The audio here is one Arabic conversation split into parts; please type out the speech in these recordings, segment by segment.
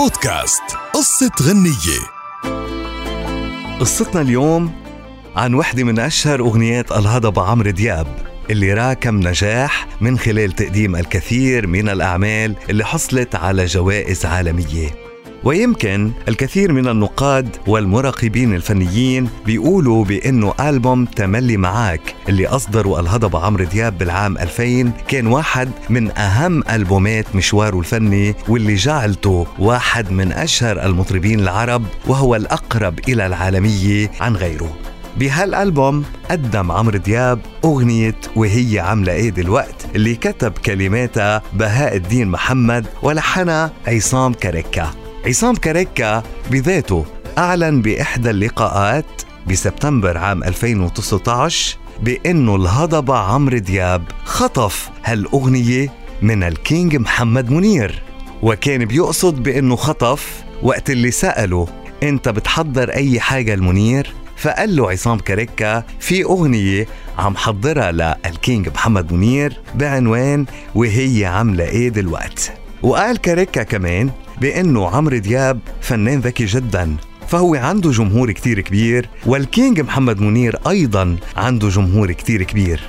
بودكاست قصة غنية. قصتنا اليوم عن وحدة من أشهر أغنيات الهضبة عمرو دياب اللي راكم نجاح من خلال تقديم الكثير من الأعمال اللي حصلت على جوائز عالمية. ويمكن الكثير من النقاد والمراقبين الفنيين بيقولوا بأنه ألبوم تملي معاك اللي أصدره الهضبة عمرو دياب بالعام 2000 كان واحد من أهم ألبومات مشواره الفني واللي جعلته واحد من أشهر المطربين العرب وهو الأقرب إلى العالمية عن غيره. بهالألبوم قدم عمرو دياب أغنية وهي عاملة إيه دلوقت اللي كتب كلماتها بهاء الدين محمد ولحنها عصام كركة عصام كاريكا بذاته أعلن بإحدى اللقاءات بسبتمبر عام 2019 بأنه الهضبة عمرو دياب خطف هالأغنية من الكينج محمد منير. وكان بيقصد بأنه خطف وقت اللي سأله أنت بتحضر أي حاجة لمنير فقال له عصام كاريكا في أغنية عم حضرها لل king محمد منير بعنوان وهي عاملة إيه دلوقت؟ وقال كاريكا كمان بأنه عمرو دياب فنان ذكي جدا فهو عنده جمهور كتير كبير وال king محمد منير أيضا عنده جمهور كتير كبير.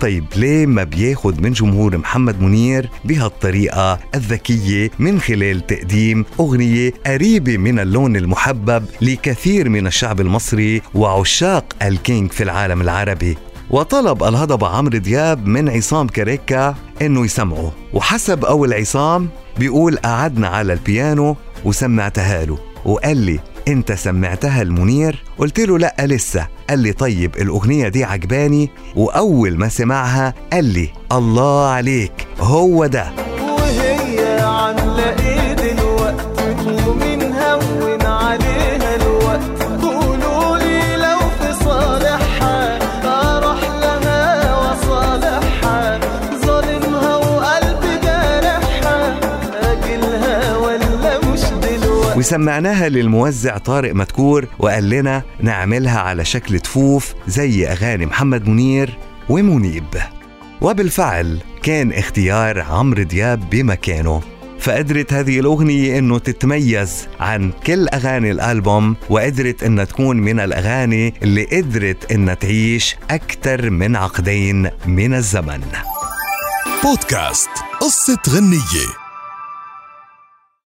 طيب ليه ما بياخد من جمهور محمد منير بهالطريقة الذكية من خلال تقديم أغنية قريبة من اللون المحبب لكثير من الشعب المصري وعشاق ال king في العالم العربي؟ وطلب الهضبة عمرو دياب من عصام كاريكا إنه يسمعه. وحسب أول عصام بيقول قعدنا على البيانو وسمعتها له. وقال لي أنت سمعتها المنير؟ قلت له لا لسه. قال لي طيب الأغنية دي عجباني. وأول ما سمعها قال لي الله عليك هو ده. وسمعناها للموزع طارق مدكور وقال لنا نعملها على شكل تفوف زي أغاني محمد منير ومنيب. وبالفعل كان اختيار عمرو دياب بمكانه فقدرت هذه الأغنية إنه تتميز عن كل أغاني الألبوم وقدرت إنها تكون من الأغاني اللي قدرت إنها تعيش أكثر من عقدين من الزمن. بودكاست قصة غنية.